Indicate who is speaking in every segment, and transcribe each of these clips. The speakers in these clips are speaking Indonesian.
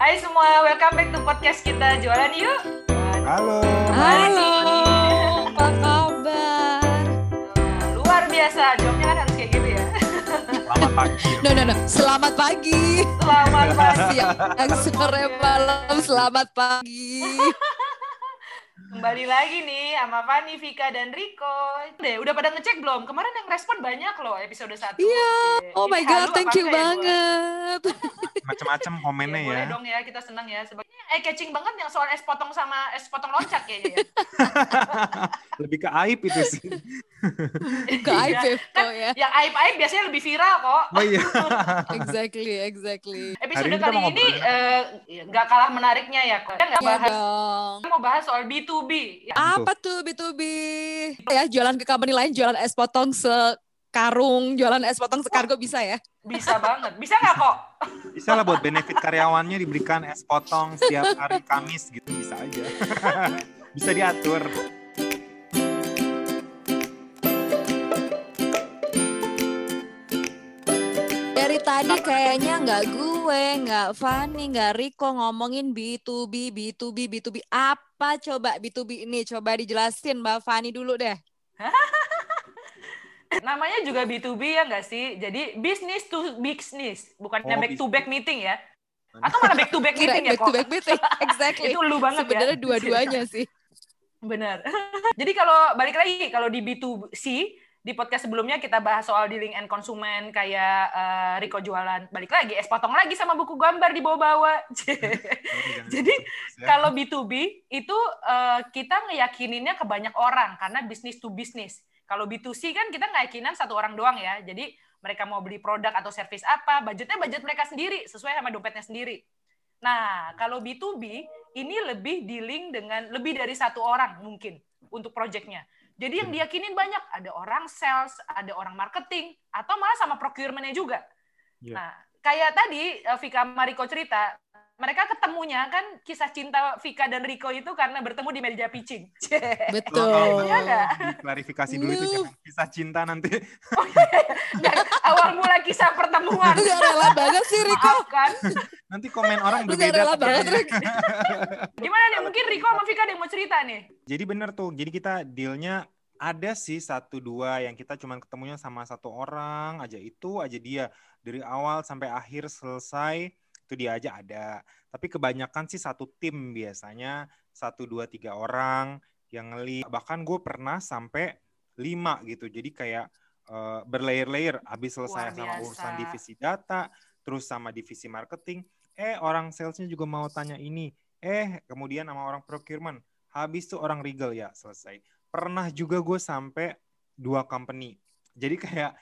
Speaker 1: Hai semua, welcome back to podcast kita Jualan Yuk.
Speaker 2: Halo.
Speaker 3: Halo, apa kabar?
Speaker 1: Luar biasa, jawabnya kan harus kayak gitu ya.
Speaker 2: Selamat pagi.
Speaker 3: No, no, no. Selamat pagi.
Speaker 1: Selamat pagi.
Speaker 3: Siang, sore, malam. Selamat pagi.
Speaker 1: Kembali lagi nih sama Fani, Vika, dan Riko. Deh, udah pada ngecek belum? Kemarin yang respon banyak loh episode 1.
Speaker 3: Iya. Oh my God, thank you banget.
Speaker 2: Macam-macam komennya
Speaker 1: Ya,
Speaker 2: ya.
Speaker 1: boleh dong ya, kita senang ya. Sebagai eh catching banget yang soal es potong sama es potong loncat kayaknya ya.
Speaker 2: Lebih ke aib itu sih.
Speaker 3: Ke
Speaker 1: Iya.
Speaker 3: aib
Speaker 1: Kan
Speaker 3: ya.
Speaker 1: yang aib-aib biasanya lebih viral kok.
Speaker 2: Oh iya.
Speaker 3: Exactly, exactly.
Speaker 1: Episode
Speaker 2: Hari
Speaker 1: kali ini eh, nggak kalah menariknya ya. Kita nggak
Speaker 3: Ya
Speaker 1: bahas,
Speaker 3: dong.
Speaker 1: kita mau bahas soal B2B. Ya,
Speaker 3: Apa tuh B2B? Ya, jualan ke company lain, jualan es potong sekarung, jualan es potong sekargo bisa ya?
Speaker 1: bisa banget. Bisa nggak kok?
Speaker 2: Bisa lah buat benefit karyawannya diberikan es potong setiap hari Kamis gitu bisa aja. bisa diatur.
Speaker 3: Dari tadi kayaknya nggak gue, nggak Fanny, nggak Riko ngomongin B2B, B2B, B2B. Apa coba B2B ini? Coba dijelasin Mbak Fanny dulu deh.
Speaker 1: Namanya juga B2B ya nggak sih? Jadi business to business, bukannya
Speaker 2: Oh,
Speaker 1: back to back meeting ya? Atau malah back to back meeting ya
Speaker 3: back to back meeting. Exactly.
Speaker 1: Itu lu banget
Speaker 3: Sebenarnya
Speaker 1: ya.
Speaker 3: dua-duanya sih.
Speaker 1: Benar. Jadi kalau balik lagi kalau di B2C di podcast sebelumnya kita bahas soal dealing and konsumen kayak eh, Riko jualan balik lagi es potong lagi sama buku gambar dibawa-bawa. Jadi
Speaker 2: Ya.
Speaker 1: kalau B2B itu eh, kita ngeyakininnya ke banyak orang karena bisnis to bisnis. Kalau B2C kan kita ngeyakinan satu orang doang ya. Jadi mereka mau beli produk atau service apa, budgetnya budget mereka sendiri sesuai sama dompetnya sendiri. Nah, kalau B2B ini lebih dealing dengan lebih dari satu orang mungkin untuk proyeknya. Jadi yang diyakinin banyak, ada orang sales, ada orang marketing, atau malah sama procurement-nya juga.
Speaker 2: Iya.
Speaker 1: Nah, kayak tadi eh, Vika Mariko cerita, mereka ketemunya kan kisah cinta Vika dan Riko itu karena bertemu di meja pitching.
Speaker 3: Betul.
Speaker 1: Iya nggak?
Speaker 2: Klarifikasi dulu itu jangan kisah cinta nanti.
Speaker 1: Dan awal mula kisah pertemuan.
Speaker 3: Lu gak rela banget sih Riko.
Speaker 1: Maaf kan?
Speaker 2: Nanti komen orang
Speaker 3: Lu gak
Speaker 2: berbeda.
Speaker 3: rela banget Riko.
Speaker 1: Gimana nih? Mungkin Riko sama Vika ada yang mau cerita nih.
Speaker 2: Jadi bener tuh. Jadi kita dealnya ada sih satu dua yang kita cuman ketemunya sama satu orang aja itu aja dia dari awal sampai akhir selesai itu dia aja ada. Tapi kebanyakan sih satu tim biasanya satu dua tiga orang yang ngeli. Bahkan gue pernah sampai lima gitu. Jadi kayak eh, berlayer-layer. Habis selesai sama urusan divisi data, terus sama divisi marketing. Eh orang salesnya juga mau tanya ini. Eh kemudian sama orang procurement. Habis tuh orang legal ya selesai. Pernah juga gue sampai dua company. Jadi kayak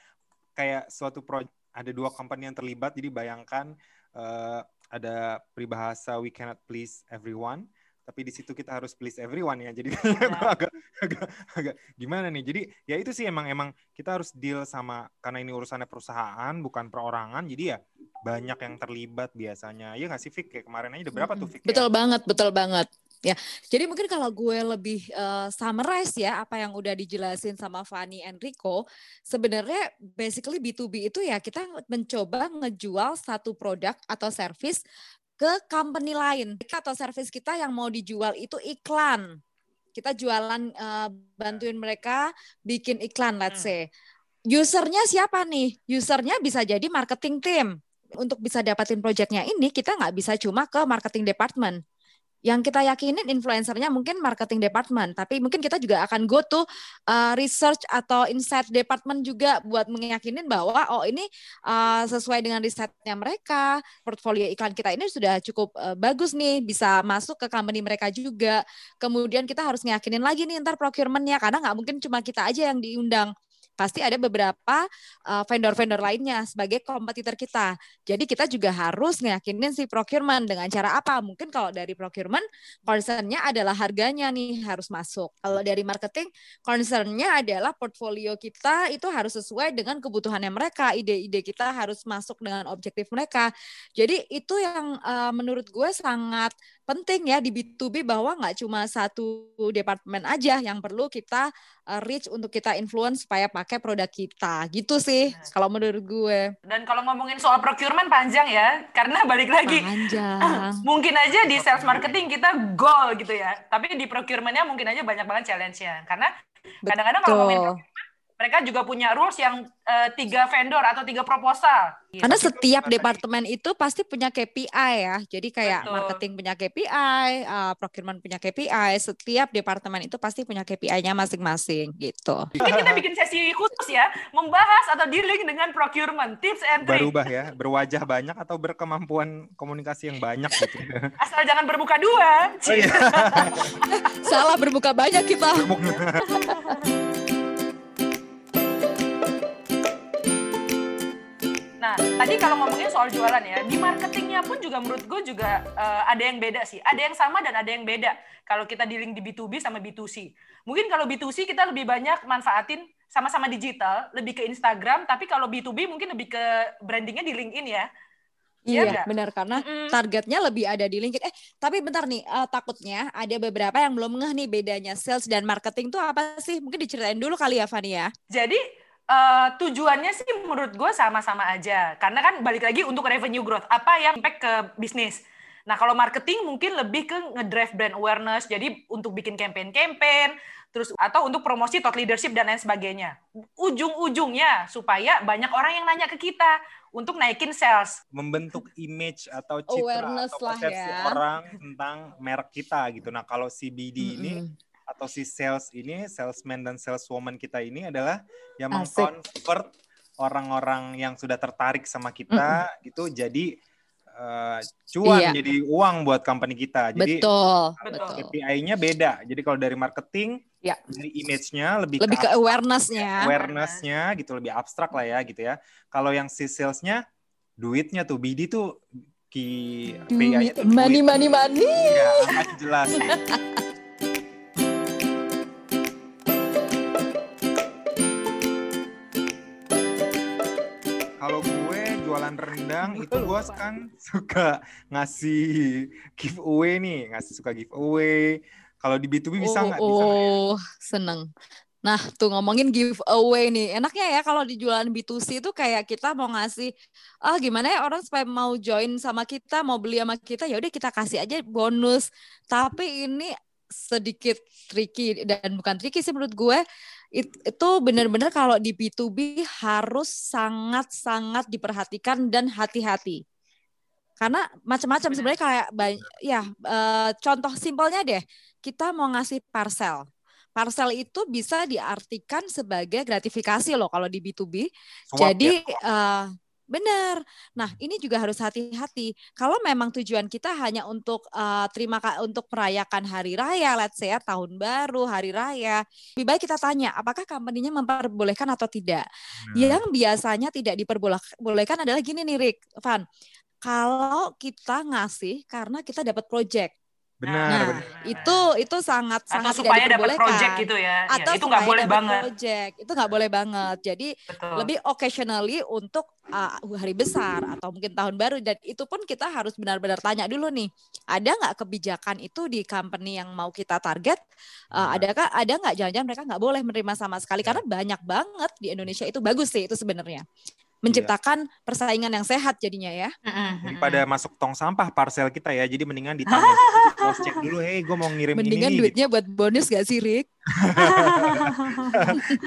Speaker 2: kayak suatu project ada dua company yang terlibat. Jadi bayangkan eh, ada peribahasa we cannot please everyone, tapi di situ kita harus please everyone ya. Jadi gua agak, agak agak gimana nih? Jadi ya itu sih emang emang kita harus deal sama karena ini urusannya perusahaan bukan perorangan. Jadi ya banyak yang terlibat biasanya. Iya nggak sih Fik? Kayak kemarin aja ada berapa tuh Fik? ya?
Speaker 3: Betul banget, betul banget. Ya, jadi mungkin kalau gue lebih eh, summarize ya apa yang udah dijelasin sama Fanny and Rico, sebenarnya basically B2B itu ya kita mencoba ngejual satu produk atau service ke company lain atau service kita yang mau dijual itu iklan. Kita jualan eh, bantuin mereka bikin iklan let's
Speaker 1: Hmm.
Speaker 3: say. Usernya siapa nih? Usernya bisa jadi marketing team. Untuk bisa dapatin projectnya ini kita nggak bisa cuma ke marketing department yang kita yakinin influencernya mungkin marketing department, tapi mungkin kita juga akan go to uh, research atau insight department juga buat meyakinin bahwa oh ini uh, sesuai dengan risetnya mereka, portfolio iklan kita ini sudah cukup uh, bagus nih, bisa masuk ke company mereka juga. Kemudian kita harus ngeyakinin lagi nih ntar procurementnya, karena nggak mungkin cuma kita aja yang diundang. Pasti ada beberapa uh, vendor-vendor lainnya sebagai kompetitor kita. Jadi kita juga harus ngeyakinin si procurement dengan cara apa? Mungkin kalau dari procurement concernnya adalah harganya nih harus masuk. Kalau dari marketing concernnya adalah portfolio kita itu harus sesuai dengan kebutuhannya mereka. Ide-ide kita harus masuk dengan objektif mereka. Jadi itu yang uh, menurut gue sangat penting ya di B2B bahwa nggak cuma satu departemen aja yang perlu kita uh, reach untuk kita influence supaya pakai produk kita. Gitu sih
Speaker 1: Nah.
Speaker 3: kalau menurut gue.
Speaker 1: Dan kalau ngomongin soal procurement panjang ya, karena balik lagi
Speaker 3: Panjang.
Speaker 1: mungkin aja di sales marketing kita goal gitu ya, tapi di procurementnya mungkin aja banyak banget challenge-nya. Karena kadang-kadang kalau ngomongin procurement, mereka juga punya rules yang eh, tiga vendor atau tiga proposal. Gitu.
Speaker 3: Karena setiap departemen itu pasti punya KPI ya. Jadi kayak
Speaker 1: Betul.
Speaker 3: marketing punya KPI, uh, procurement punya KPI, setiap departemen itu pasti punya KPI-nya masing-masing gitu.
Speaker 1: Mungkin kita bikin sesi khusus ya, membahas atau dealing dengan procurement, tips and trick.
Speaker 2: Berubah ya, berwajah banyak atau berkemampuan komunikasi yang banyak gitu.
Speaker 1: Asal jangan berbuka dua.
Speaker 2: Oh, iya.
Speaker 3: Salah berbuka banyak kita.
Speaker 1: Nah, tadi kalau ngomongin soal jualan ya, di marketingnya pun juga menurut gue juga eh, ada yang beda sih. Ada yang sama dan ada yang beda kalau kita dealing di B2B sama B2C. Mungkin kalau B2C kita lebih banyak manfaatin sama-sama digital, lebih ke Instagram, tapi kalau B2B mungkin lebih ke brandingnya di LinkedIn ya. Iya nggak?
Speaker 3: benar karena targetnya lebih ada di LinkedIn. Eh, tapi bentar nih, eh, takutnya ada beberapa yang belum ngeh nih bedanya sales dan marketing tuh apa sih? Mungkin diceritain dulu kali ya, Fani ya.
Speaker 1: Jadi eh, tujuannya sih menurut gue sama-sama aja. Karena kan balik lagi untuk revenue growth. Apa yang impact ke bisnis. Nah kalau marketing mungkin lebih ke ngedrive brand awareness. Jadi untuk bikin campaign-campaign. Terus atau untuk promosi thought leadership dan lain sebagainya. Ujung-ujungnya supaya banyak orang yang nanya ke kita untuk naikin sales.
Speaker 2: Membentuk image atau citra
Speaker 3: Awareness
Speaker 2: atau
Speaker 3: lah
Speaker 2: persepsi
Speaker 3: ya.
Speaker 2: orang tentang merek kita gitu. Nah kalau si BD ini
Speaker 3: Mm-mm.
Speaker 2: Atau si sales ini, salesman dan saleswoman kita ini adalah yang
Speaker 3: Asik.
Speaker 2: mengconvert orang-orang yang sudah tertarik sama kita gitu jadi eh, cuan
Speaker 3: Iya.
Speaker 2: jadi uang buat company kita. Jadi
Speaker 3: Betul,
Speaker 1: Betul.
Speaker 2: KPI-nya beda. Jadi kalau dari marketing,
Speaker 3: Ya.
Speaker 2: dari image-nya lebih,
Speaker 3: Lebih ke
Speaker 2: abstrak,
Speaker 3: awareness-nya.
Speaker 2: awareness-nya gitu lebih abstrak lah ya gitu ya. Kalau yang si sales-nya duitnya tuh BD tuh ki PI-nya tuh
Speaker 3: Money, money, money.
Speaker 2: Iya, angka jelas. rendang itu gue kan suka ngasih giveaway nih, ngasih suka giveaway. Kalau di B2B bisa nggak?
Speaker 3: oh,
Speaker 2: Bisa ya?
Speaker 3: oh, seneng. Nah, tuh ngomongin giveaway nih. Enaknya ya kalau di jualan B2C itu kayak kita mau ngasih ah gimana ya orang supaya mau join sama kita, mau beli sama kita, ya udah kita kasih aja bonus. Tapi ini sedikit tricky dan bukan tricky sih menurut gue. It- itu benar-benar kalau di B2B harus sangat-sangat diperhatikan dan hati-hati. Karena macam-macam
Speaker 1: Benar.
Speaker 3: sebenarnya kayak banyak ya eh, contoh simpelnya deh kita mau ngasih parcel. Parcel itu bisa diartikan sebagai gratifikasi loh kalau di B2B.
Speaker 2: Suap
Speaker 3: Jadi
Speaker 2: ya?
Speaker 3: eh, benar. Nah, ini juga harus hati-hati. Kalau memang tujuan kita hanya untuk eh, terima untuk merayakan hari raya, let's say ya tahun baru, hari raya, lebih baik kita tanya apakah company-nya memperbolehkan atau tidak.
Speaker 2: Nah,
Speaker 3: Yang biasanya tidak diperbolehkan adalah gini nih Rick, Van. Kalau kita ngasih karena kita dapat project.
Speaker 2: Benar,
Speaker 3: Nah,
Speaker 2: benar.
Speaker 3: itu itu sangat
Speaker 1: atau
Speaker 3: sangat
Speaker 1: supaya
Speaker 3: tidak
Speaker 1: dapat
Speaker 3: diperbolehkan.
Speaker 1: project gitu ya. Ya,
Speaker 3: Atau
Speaker 1: itu nggak boleh
Speaker 3: dapat
Speaker 1: banget.
Speaker 3: project. Itu nggak boleh banget. Jadi
Speaker 1: Betul.
Speaker 3: lebih occasionally untuk uh, hari besar atau mungkin tahun baru dan itu pun kita harus benar-benar tanya dulu nih ada nggak kebijakan itu di company yang mau kita target uh, adakah ada nggak jangan-jangan mereka nggak boleh menerima sama sekali
Speaker 2: Ya.
Speaker 3: karena banyak banget di Indonesia itu bagus sih itu sebenarnya Menciptakan persaingan yang sehat jadinya ya.
Speaker 2: Daripada masuk tong sampah parcel kita ya. Jadi mendingan ditanya cross check dulu hey gue mau ngirim
Speaker 3: mendingan
Speaker 2: ini nih,
Speaker 3: duitnya buat bonus gak sih Rick?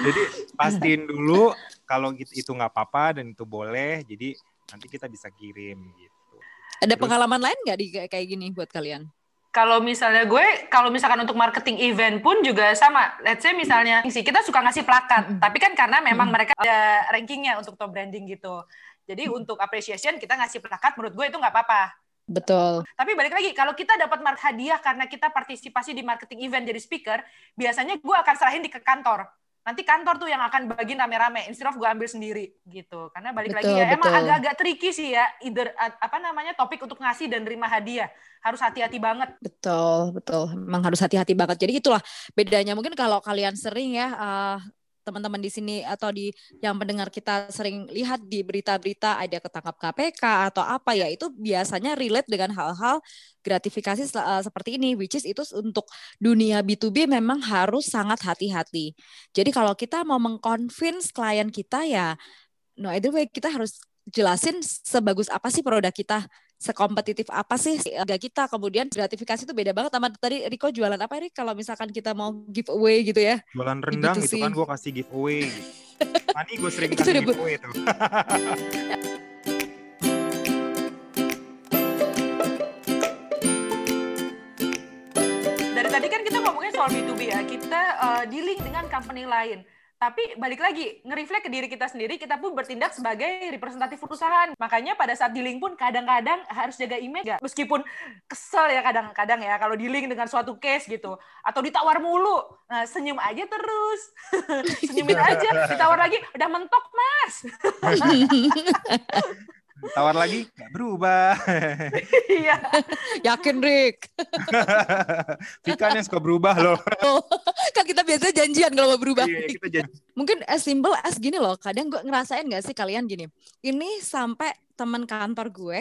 Speaker 2: Jadi pastiin dulu kalau gitu- itu nggak apa-apa dan itu boleh. Jadi nanti kita bisa kirim gitu.
Speaker 3: ada
Speaker 2: Terus-
Speaker 3: pengalaman lain nggak di kayak gini buat kalian
Speaker 1: Kalau misalnya gue, kalau misalkan untuk marketing event pun juga sama. Let's say misalnya sih kita suka ngasih plakat,
Speaker 3: Mm-mm.
Speaker 1: tapi kan karena memang
Speaker 3: Mm-mm.
Speaker 1: mereka ada rankingnya untuk top branding gitu. Jadi untuk appreciation kita ngasih plakat, menurut gue itu nggak apa-apa.
Speaker 3: betul
Speaker 1: Tapi balik lagi, kalau kita dapat hadiah karena kita partisipasi di marketing event jadi speaker, biasanya gue akan serahin di ke kantor. Nanti kantor tuh yang akan bagi rame-rame, instead of gue ambil sendiri gitu. Karena balik lagi
Speaker 3: Betul,
Speaker 1: ya, emang
Speaker 3: betul.
Speaker 1: agak-agak tricky sih ya, either apa namanya topik untuk ngasih dan terima hadiah harus hati-hati banget.
Speaker 3: Betul, betul. Memang harus hati-hati banget. Jadi itulah bedanya. Mungkin kalau kalian sering ya, eh, teman-teman di sini atau di yang pendengar kita sering lihat di berita-berita ada ketangkap KPK atau apa ya itu biasanya relate dengan hal-hal gratifikasi uh, seperti ini which is itu untuk dunia B2B memang harus sangat hati-hati. Jadi kalau kita mau mengconvince klien kita ya no either way kita harus jelasin sebagus apa sih produk kita sekompetitif apa sih harga kita? Kemudian gratifikasi itu beda banget sama tadi Riko jualan apa nih kalau misalkan kita mau giveaway gitu ya.
Speaker 2: Jualan rendang gitu kan gue kasih giveaway gitu. Mani gue sering kasih giveaway tuh.
Speaker 1: Dari tadi kan kita ngomongin soal B2B ya. Kita uh, dealing dengan company lain tapi balik lagi, nge-reflect ke diri kita sendiri, kita pun bertindak sebagai representatif perusahaan. Makanya pada saat dealing pun kadang-kadang harus jaga image gak? Meskipun kesel ya kadang-kadang ya kalau dealing dengan suatu case gitu. Atau ditawar mulu. Nah, senyum aja terus. Senyumin aja. Ditawar lagi, udah mentok mas.
Speaker 2: Tawar lagi, gak berubah.
Speaker 1: Iya.
Speaker 3: Yakin, Rick.
Speaker 2: Vika yang suka berubah loh.
Speaker 3: kan kita biasanya janjian kalau mau berubah.
Speaker 2: Iya, kita janji.
Speaker 3: Mungkin as simple as gini loh. Kadang gue ngerasain gak sih kalian gini. Ini sampai teman kantor gue,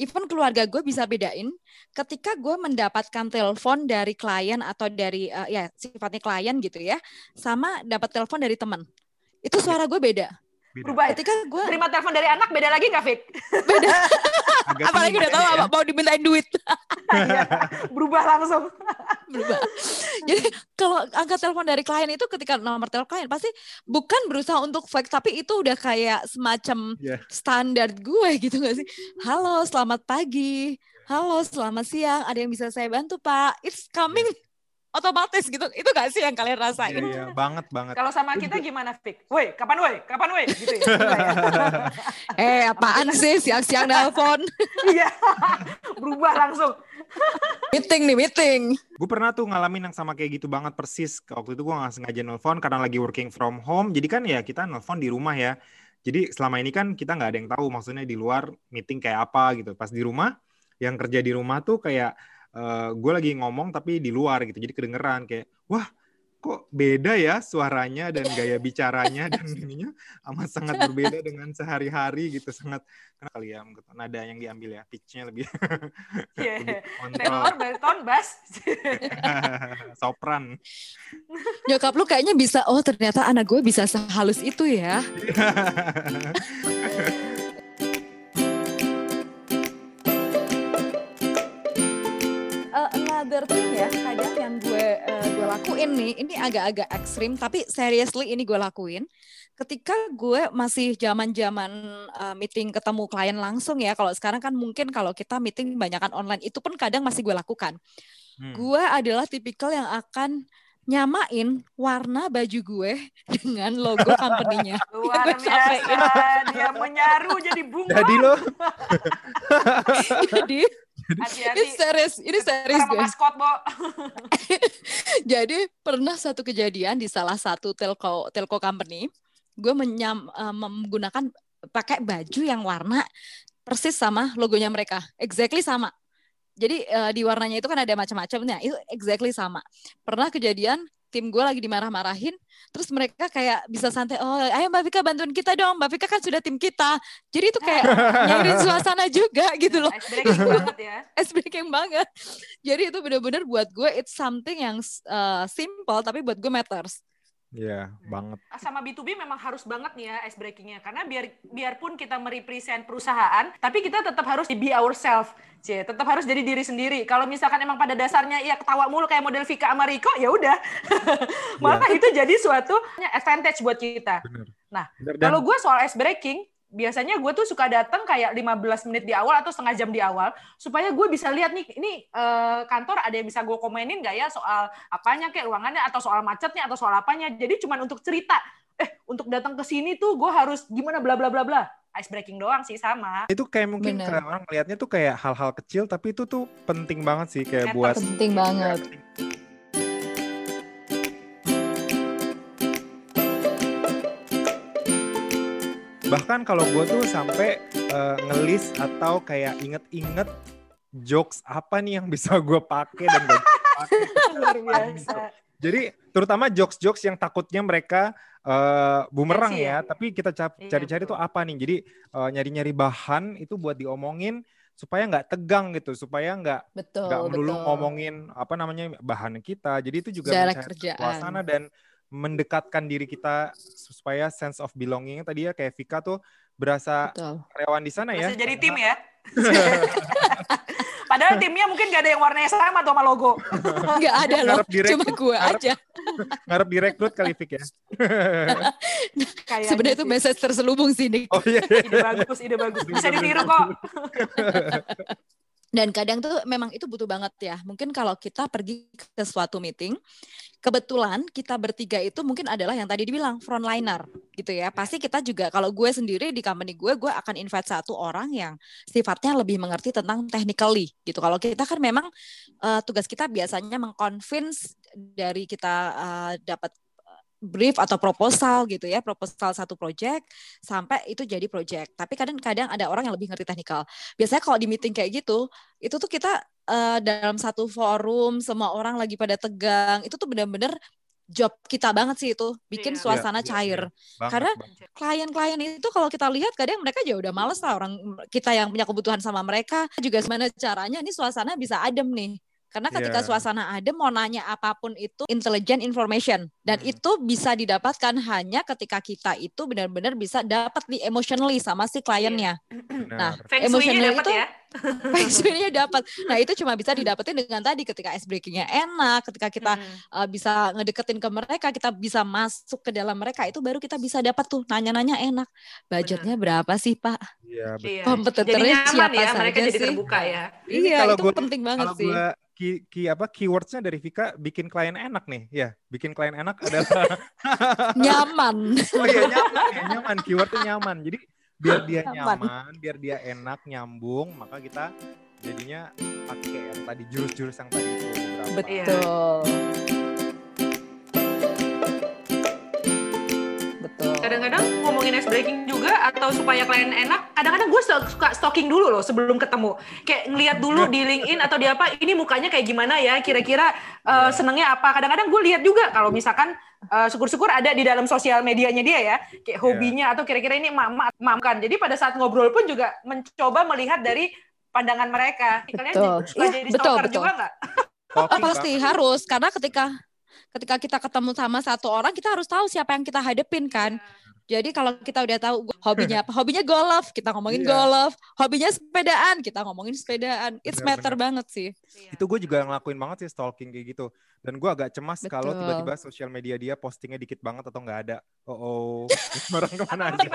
Speaker 3: even keluarga gue bisa bedain ketika gue mendapatkan telepon dari klien atau dari, uh, ya sifatnya klien gitu ya, sama dapat telepon dari teman. Itu suara gue beda
Speaker 1: Beda. berubah. Ketika gue terima telepon dari anak beda lagi nggak Fik?
Speaker 3: beda. Apalagi udah tahu ya. mau dimintain duit.
Speaker 1: Iya, berubah langsung.
Speaker 3: Berubah. Jadi kalau angkat telepon dari klien itu ketika nomor telepon klien pasti bukan berusaha untuk fake tapi itu udah kayak semacam yeah. standar gue gitu gak sih? Halo selamat pagi. Halo selamat siang. Ada yang bisa saya bantu pak? It's coming. Yeah otomatis gitu. Itu gak sih yang kalian rasain? Iya,
Speaker 2: iya banget banget.
Speaker 1: Kalau sama kita gimana, Fik? Woi, kapan woi? Kapan woi? Gitu ya.
Speaker 3: eh, apaan sih siang-siang nelpon?
Speaker 1: Iya. Berubah langsung.
Speaker 3: meeting nih, meeting.
Speaker 2: Gue pernah tuh ngalamin yang sama kayak gitu banget persis. Waktu itu gue gak sengaja nelpon karena lagi working from home. Jadi kan ya kita nelpon di rumah ya. Jadi selama ini kan kita nggak ada yang tahu maksudnya di luar meeting kayak apa gitu. Pas di rumah, yang kerja di rumah tuh kayak uh, eh, gue lagi ngomong tapi di luar gitu jadi kedengeran kayak wah kok beda ya suaranya dan gaya bicaranya dan ininya? Amat sangat berbeda dengan sehari-hari gitu sangat kali ya? Nada yang diambil ya pitchnya lebih
Speaker 1: yeah. tenor bariton bass.
Speaker 2: Sopran.
Speaker 3: Nyokap lu kayaknya bisa oh ternyata anak gue bisa sehalus itu ya another thing ya kadang yang gue uh, gue lakuin nih ini agak-agak ekstrim tapi seriously ini gue lakuin ketika gue masih zaman-zaman uh, meeting ketemu klien langsung ya kalau sekarang kan mungkin kalau kita meeting banyakkan online itu pun kadang masih gue lakukan hmm. gue adalah tipikal yang akan nyamain warna baju gue dengan logo company-nya.
Speaker 1: Luar biasa, dia menyaru jadi bunga.
Speaker 2: Jadi lo.
Speaker 3: jadi Hati-hati. Ini serius, ini serius
Speaker 1: gue. maskot, Bo.
Speaker 3: Jadi pernah satu kejadian di salah satu telco telco company, gue menyam, uh, menggunakan pakai baju yang warna persis sama logonya mereka, exactly sama. Jadi uh, di warnanya itu kan ada macam-macamnya, itu exactly sama. Pernah kejadian tim gue lagi dimarah-marahin, terus mereka kayak bisa santai, oh ayo Mbak Vika bantuin kita dong, Mbak Vika kan sudah tim kita. Jadi itu kayak nyairin suasana juga gitu loh. Ice
Speaker 1: breaking banget ya.
Speaker 3: Ice breaking banget. Jadi itu benar-benar buat gue it's something yang uh, simple tapi buat gue matters.
Speaker 2: Iya, yeah, banget.
Speaker 1: Sama B2B memang harus banget nih ya ice breakingnya. Karena biar biarpun kita merepresent perusahaan, tapi kita tetap harus be ourselves. Cie, tetap harus jadi diri sendiri. Kalau misalkan emang pada dasarnya ya ketawa mulu kayak model Vika Amariko, ya udah. Maka yeah. itu jadi suatu advantage buat kita. Bener. Nah, kalau gue soal ice breaking, biasanya gue tuh suka datang kayak 15 menit di awal atau setengah jam di awal supaya gue bisa lihat nih ini uh, kantor ada yang bisa gue komenin gak ya soal apanya kayak ruangannya atau soal macetnya atau soal apanya. Jadi cuma untuk cerita eh untuk datang ke sini tuh gue harus gimana bla bla bla bla. Ice breaking doang sih sama.
Speaker 2: Itu kayak mungkin kayak orang melihatnya tuh kayak hal-hal kecil tapi itu tuh penting banget sih kayak buat
Speaker 3: penting banget
Speaker 2: bahkan kalau gue tuh sampai uh, ngelis atau kayak inget-inget jokes apa nih yang bisa gue pakai dan gak pakai
Speaker 1: luar biasa
Speaker 2: Jadi terutama jokes-jokes yang takutnya mereka uh, bumerang ya,
Speaker 1: ya?
Speaker 2: tapi kita
Speaker 1: Iya,
Speaker 2: cari-cari tuh apa nih. Jadi uh, nyari-nyari bahan itu buat diomongin supaya nggak tegang gitu, supaya nggak nggak melulu
Speaker 3: betul.
Speaker 2: ngomongin apa namanya bahan kita. Jadi itu juga
Speaker 3: Jarak kerjaan.
Speaker 2: suasana dan mendekatkan diri kita supaya sense of belonging tadi ya kayak Vika tuh berasa
Speaker 3: Betul.
Speaker 2: karyawan di sana ya.
Speaker 1: Bisa jadi tim ya. Padahal timnya mungkin gak ada yang warnanya sama tuh sama logo.
Speaker 3: Nggak ada loh, cuma gue aja.
Speaker 2: Ngarep direkrut kali Vik ya.
Speaker 3: Sebenarnya itu message terselubung sih, Nick.
Speaker 2: Oh iya.
Speaker 1: ide bagus, ide bagus. Bisa ditiru kok.
Speaker 3: Dan kadang tuh memang itu butuh banget ya. Mungkin kalau kita pergi ke suatu meeting, kebetulan kita bertiga itu mungkin adalah yang tadi dibilang frontliner gitu ya. Pasti kita juga kalau gue sendiri di company gue, gue akan invite satu orang yang sifatnya lebih mengerti tentang technically gitu. Kalau kita kan memang eh, tugas kita biasanya mengconvince dari kita eh, dapat brief atau proposal gitu ya, proposal satu project sampai itu jadi project. Tapi kadang-kadang ada orang yang lebih ngerti teknikal. Biasanya kalau di meeting kayak gitu, itu tuh kita eh, dalam satu forum semua orang lagi pada tegang, itu tuh benar-benar job kita banget sih itu, bikin
Speaker 1: Iya.
Speaker 3: suasana
Speaker 2: Iya, iya,
Speaker 3: cair.
Speaker 2: Banget,
Speaker 3: Karena
Speaker 2: banget.
Speaker 3: klien-klien itu kalau kita lihat kadang mereka juga udah males lah orang kita yang punya kebutuhan sama mereka juga gimana caranya ini suasana bisa adem nih karena ketika
Speaker 2: Iya.
Speaker 3: suasana adem mau nanya apa pun itu intelligent information dan
Speaker 2: Hmm.
Speaker 3: itu bisa didapatkan hanya ketika kita itu benar-benar bisa dapat nih emotionally sama si kliennya Nah,
Speaker 2: Benar.
Speaker 1: Feng
Speaker 3: Emotional
Speaker 1: Shui-nya dapat
Speaker 3: itu-
Speaker 1: ya.
Speaker 3: feng shui-nya dapat nah itu cuma bisa didapetin dengan tadi ketika ice breakingnya enak ketika kita
Speaker 1: Hmm.
Speaker 3: uh, bisa ngedeketin ke mereka, kita bisa masuk ke dalam mereka, itu baru kita bisa dapat tuh nanya-nanya enak. Budgetnya berapa sih Pak?
Speaker 2: Iya, betul.
Speaker 1: Iya. Jadi
Speaker 3: Kompetitornya
Speaker 1: nyaman
Speaker 3: siapa
Speaker 1: ya, mereka
Speaker 3: saja
Speaker 1: jadi
Speaker 3: sih?
Speaker 1: terbuka ya.
Speaker 2: Ini
Speaker 3: Iya,
Speaker 2: kalau
Speaker 3: itu
Speaker 2: gua-
Speaker 3: penting banget
Speaker 2: Kalau
Speaker 3: sih.
Speaker 2: gua key, key apa keywordsnya dari Vika bikin klien enak nih, ya bikin klien enak adalah
Speaker 3: Nyaman.
Speaker 2: oh iya nyaman ya nyaman keywordnya nyaman. Jadi biar dia
Speaker 3: Nyaman.
Speaker 2: nyaman, biar dia enak nyambung, maka kita jadinya pakai yang tadi jurus-jurus yang tadi itu.
Speaker 1: Iya.
Speaker 3: Betul. Betul.
Speaker 1: Kadang-kadang ngomongin ice breaking juga atau supaya klien enak, kadang-kadang gue suka stalking dulu loh sebelum ketemu. Kayak ngeliat dulu di LinkedIn atau di apa, ini mukanya kayak gimana ya, kira-kira uh, senengnya apa. Kadang-kadang gue lihat juga kalau misalkan uh, syukur-syukur ada di dalam sosial medianya dia ya, kayak hobinya atau kira-kira ini mama kan. Jadi pada saat ngobrol pun juga mencoba melihat dari pandangan mereka. Kalian
Speaker 3: Betul.
Speaker 1: suka
Speaker 3: Iya,
Speaker 1: jadi
Speaker 3: betul,
Speaker 1: stalker
Speaker 3: betul.
Speaker 1: juga nggak?
Speaker 3: Oh, pasti harus karena ketika ketika kita ketemu sama satu orang kita harus tahu siapa yang kita hadepin kan. Jadi kalau kita udah tahu gua- hobinya apa, hobinya golf, kita ngomongin
Speaker 2: Iya.
Speaker 3: golf. Hobinya sepedaan, kita ngomongin sepedaan. It's
Speaker 2: Benar,
Speaker 3: matter banget sih.
Speaker 2: itu gue juga ngelakuin banget sih stalking kayak gitu dan gue agak cemas kalau tiba-tiba sosial media dia postingnya dikit banget atau nggak ada oh oh orang ke
Speaker 1: mana
Speaker 2: aja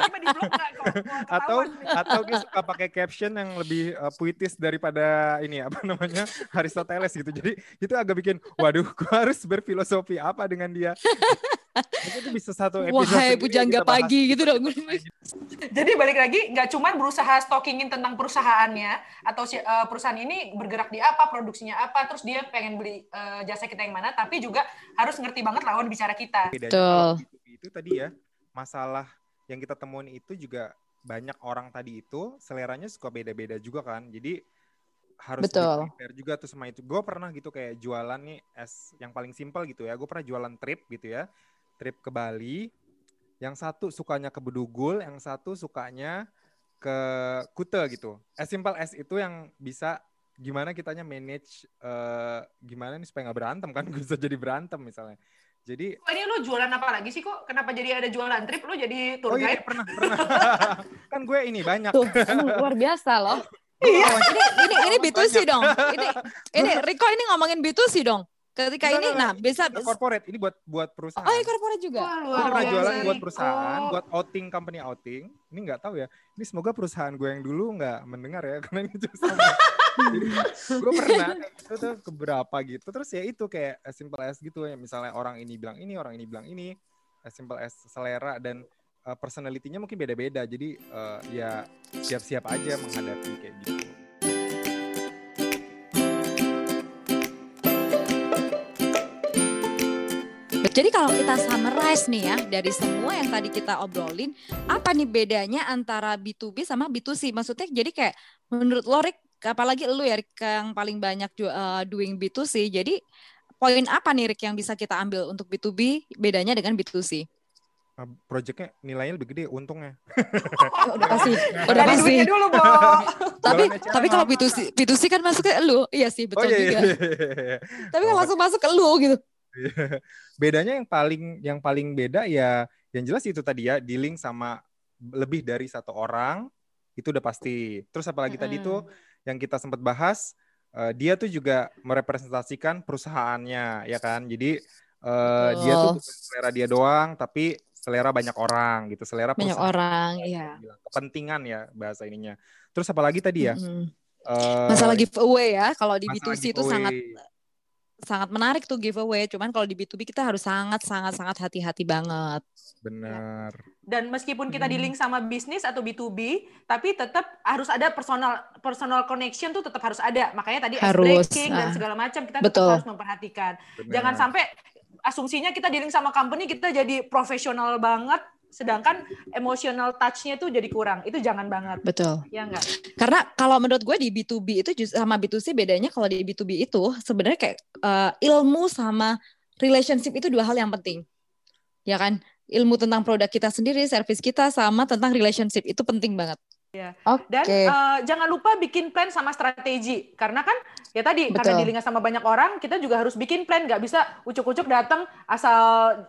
Speaker 2: atau
Speaker 1: nih.
Speaker 2: atau dia suka pakai caption yang lebih uh, puitis daripada ini apa namanya Aristoteles gitu jadi itu agak bikin waduh gue harus berfilosofi apa dengan dia itu bisa satu episode
Speaker 3: Wahai pujangga pagi gitu dong.
Speaker 1: Jadi balik lagi nggak cuma berusaha stalkingin tentang perusahaannya atau si eh, perusahaan ini bergerak di apa, produksinya apa, terus dia pengen beli eh, jasa kita yang mana, tapi juga harus ngerti banget lawan bicara kita.
Speaker 3: Betul.
Speaker 2: kalau B2B itu tadi ya masalah yang kita temuin itu juga banyak orang tadi itu seleranya suka beda-beda juga kan jadi harus
Speaker 3: Betul.
Speaker 2: prepare juga tuh sama itu gue pernah gitu kayak jualan nih es yang paling simpel gitu ya gue pernah jualan trip gitu ya trip ke Bali yang satu sukanya ke Bedugul yang satu sukanya ke Kute gitu as simple as itu yang bisa gimana kitanya manage eh, gimana nih supaya nggak berantem kan bisa jadi berantem misalnya jadi
Speaker 1: Kok ini lo jualan apa lagi sih kok? Kenapa jadi ada jualan trip? Lo jadi tour
Speaker 2: Oh iya
Speaker 1: guide?
Speaker 2: pernah pernah. kan gue ini banyak.
Speaker 3: Tuh, luar biasa loh.
Speaker 1: Iya.
Speaker 3: Ini ini ini B2C dong. Ini ini Riko ini ngomongin B2C dong. Ketika ini nah bisa
Speaker 2: corporate ini buat buat perusahaan.
Speaker 3: Oh, ini corporate juga.
Speaker 2: Gue
Speaker 1: luar
Speaker 2: pernah jualan buat
Speaker 1: nih.
Speaker 2: perusahaan,
Speaker 1: Oh.
Speaker 2: buat outing company outing. Ini nggak tahu ya. Ini semoga perusahaan gue yang dulu nggak mendengar ya, karena ini gue pernah kayak gitu tuh ke beberapa gitu. Terus ya itu kayak as simple as gitu ya. Misalnya orang ini bilang ini, orang ini bilang ini. As simple as selera dan uh, personality-nya mungkin beda-beda. Jadi uh, ya siap-siap aja menghadapi kayak gitu.
Speaker 3: Jadi kalau kita summarize nih ya dari semua yang tadi kita obrolin, apa nih bedanya antara B2B sama B2C? Maksudnya jadi kayak menurut lo Rick, apalagi lu ya Rick yang paling banyak uh, doing B2C, jadi poin apa nih Rick yang bisa kita ambil untuk B2B bedanya dengan B2C?
Speaker 2: Ah, Projectnya nilainya lebih gede untungnya.
Speaker 3: Oh, udah pasti, udah
Speaker 1: Dari
Speaker 3: pasti.
Speaker 1: duitnya dulu, Bo.
Speaker 3: Tapi tapi kalau
Speaker 2: lama.
Speaker 3: B2C, B2C kan masuk ke lu. Iya sih, betul juga. Tapi kan
Speaker 2: Oh,
Speaker 3: langsung masuk ke lu gitu.
Speaker 2: Bedanya yang paling yang paling beda ya yang jelas itu tadi ya dealing sama lebih dari satu orang itu udah pasti. Terus apalagi tadi
Speaker 1: Mm-mm.
Speaker 2: tuh yang kita sempat bahas eh, dia tuh juga merepresentasikan perusahaannya ya kan. Jadi eh, dia tuh bukan selera dia doang tapi selera banyak orang gitu, selera
Speaker 3: Banyak orang, iya.
Speaker 2: Bilang, Kepentingan ya bahasa ininya. Terus apalagi tadi ya?
Speaker 3: Mm-mm.
Speaker 2: eh,
Speaker 3: Masalah giveaway ya, kalau di
Speaker 2: masalah
Speaker 3: B2C itu
Speaker 2: giveaway.
Speaker 3: sangat sangat menarik tuh giveaway. Cuman kalau di B2B kita harus sangat sangat sangat hati-hati banget.
Speaker 2: bener.
Speaker 1: Dan meskipun kita di link sama bisnis atau B2B, tapi tetap harus ada personal personal connection tuh tetap harus ada. Makanya tadi ice
Speaker 3: Harus,
Speaker 1: breaking dan
Speaker 3: ah.
Speaker 1: segala macam kita
Speaker 3: Betul.
Speaker 1: tetap harus memperhatikan.
Speaker 2: bener.
Speaker 1: Jangan sampai asumsinya kita di link sama company kita jadi profesional banget, sedangkan emotional touch-nya tuh jadi kurang. Itu jangan banget.
Speaker 3: Betul.
Speaker 1: Ya enggak?
Speaker 3: Karena kalau menurut gue di B2B itu sama B2C bedanya kalau di B2B itu sebenarnya kayak eh, ilmu sama relationship itu dua hal yang penting. Ya kan? Ilmu tentang produk kita sendiri, service kita sama tentang relationship itu penting banget.
Speaker 1: Iya.
Speaker 3: Oke.
Speaker 1: Dan eh, jangan lupa bikin plan sama strategi. Karena kan ya tadi karena
Speaker 3: Betul.
Speaker 1: di link sama banyak orang, kita juga harus bikin plan. Nggak bisa ucuk-ucuk datang asal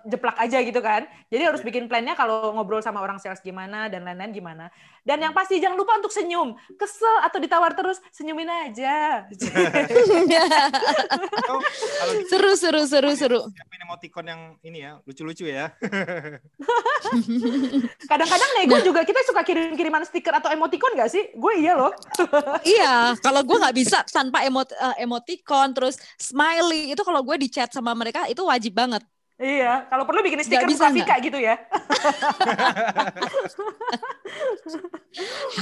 Speaker 1: jeplak aja gitu kan. Jadi harus bikin plannya kalau ngobrol sama orang sales gimana dan lain-lain gimana. Dan yang pasti jangan lupa untuk senyum. Kesel atau ditawar terus, senyumin aja.
Speaker 2: Oh,
Speaker 3: seru seru seru seru.
Speaker 2: siapin emoticon yang ini ya lucu-lucu ya.
Speaker 1: Kadang-kadang nego juga kita suka kirim-kiriman stiker atau emoticon nggak sih? Gue iya loh.
Speaker 3: iya, kalau gue nggak bisa tanpa emot eh, emoticon terus smiley itu kalau gue di chat sama mereka itu wajib banget.
Speaker 1: Iya, kalau perlu bikin stiker
Speaker 3: bisa
Speaker 1: Vika gitu ya.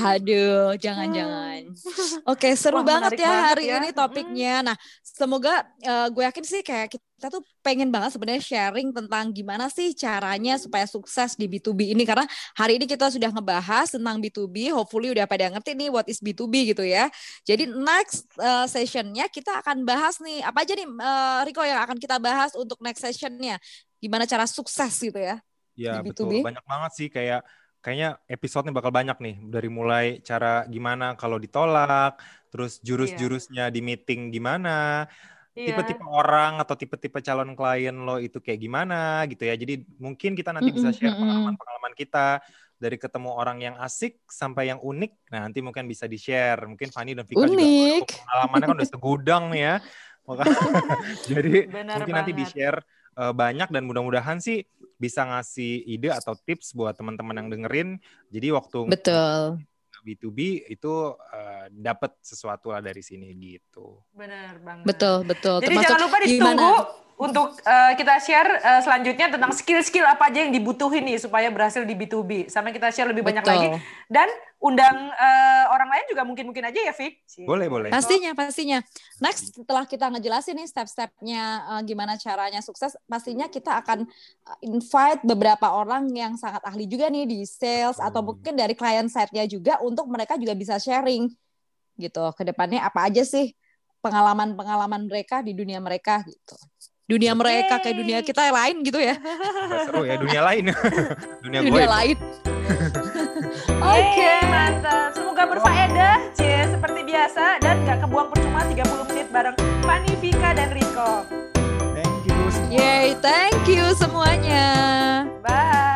Speaker 3: Aduh, jangan-jangan. Oke, seru
Speaker 1: Wah,
Speaker 3: banget ya
Speaker 1: banget
Speaker 3: hari
Speaker 1: ya.
Speaker 3: ini topiknya. Nah, semoga eh, gue yakin sih kayak kita tuh pengen banget sebenarnya sharing tentang gimana sih caranya supaya sukses di B2B ini karena hari ini kita sudah ngebahas tentang B2B, hopefully udah pada ngerti nih what is B2B gitu ya. Jadi next eh, sessionnya kita akan bahas nih apa aja nih eh, Riko yang akan kita bahas untuk next sessionnya. Gimana cara sukses gitu ya.
Speaker 2: Ya
Speaker 3: Di
Speaker 2: betul,
Speaker 3: B2B?
Speaker 2: banyak banget sih kayak kayaknya episode-nya bakal banyak nih dari mulai cara gimana kalau ditolak, terus jurus-jurusnya di meeting gimana,
Speaker 1: Iya.
Speaker 2: tipe-tipe orang atau tipe-tipe calon klien lo itu kayak gimana gitu ya. Jadi mungkin kita nanti bisa share pengalaman-pengalaman kita dari ketemu orang yang asik sampai yang unik. Nah, nanti mungkin bisa di-share. Mungkin Fanny dan Vika juga
Speaker 3: Unik.
Speaker 2: waduh, pengalamannya kan udah segudang nih ya. Maka jadi
Speaker 1: Benar
Speaker 2: mungkin nanti
Speaker 1: banget.
Speaker 2: di-share eh, banyak dan mudah-mudahan sih bisa ngasih ide atau tips buat teman-teman yang dengerin. Jadi waktu
Speaker 3: Betul.
Speaker 2: B2B itu eh, dapat sesuatu lah dari sini gitu.
Speaker 1: Benar banget.
Speaker 3: Betul, betul.
Speaker 1: Jadi
Speaker 3: Termasuk
Speaker 1: jangan lupa
Speaker 3: gimana-
Speaker 1: ditunggu untuk eh, kita share eh, selanjutnya tentang skill-skill apa aja yang dibutuhin nih supaya berhasil di B2B. Sampai kita share lebih banyak
Speaker 3: Betul.
Speaker 1: lagi. Dan undang eh, orang lain juga mungkin-mungkin aja ya, Fik?
Speaker 2: Boleh, boleh.
Speaker 3: Pastinya, pastinya. Next, setelah kita ngejelasin nih step-stepnya eh, gimana caranya sukses, pastinya kita akan invite beberapa orang yang sangat ahli juga nih di sales atau
Speaker 2: Hmm.
Speaker 3: mungkin dari client side-nya juga untuk mereka juga bisa sharing gitu. ke depannya apa aja sih pengalaman-pengalaman mereka di dunia mereka gitu. Dunia mereka kayak dunia kita yang lain gitu ya.
Speaker 2: Seru ya dunia lain. dunia gue.
Speaker 3: dunia lain.
Speaker 1: Oke, mantap. Semoga berfaedah, Cie, seperti biasa. Dan nggak kebuang percuma 30 menit bareng Fanny, Vika, dan Riko.
Speaker 2: Thank you semua.
Speaker 3: Yay, thank you semuanya.
Speaker 1: Bye.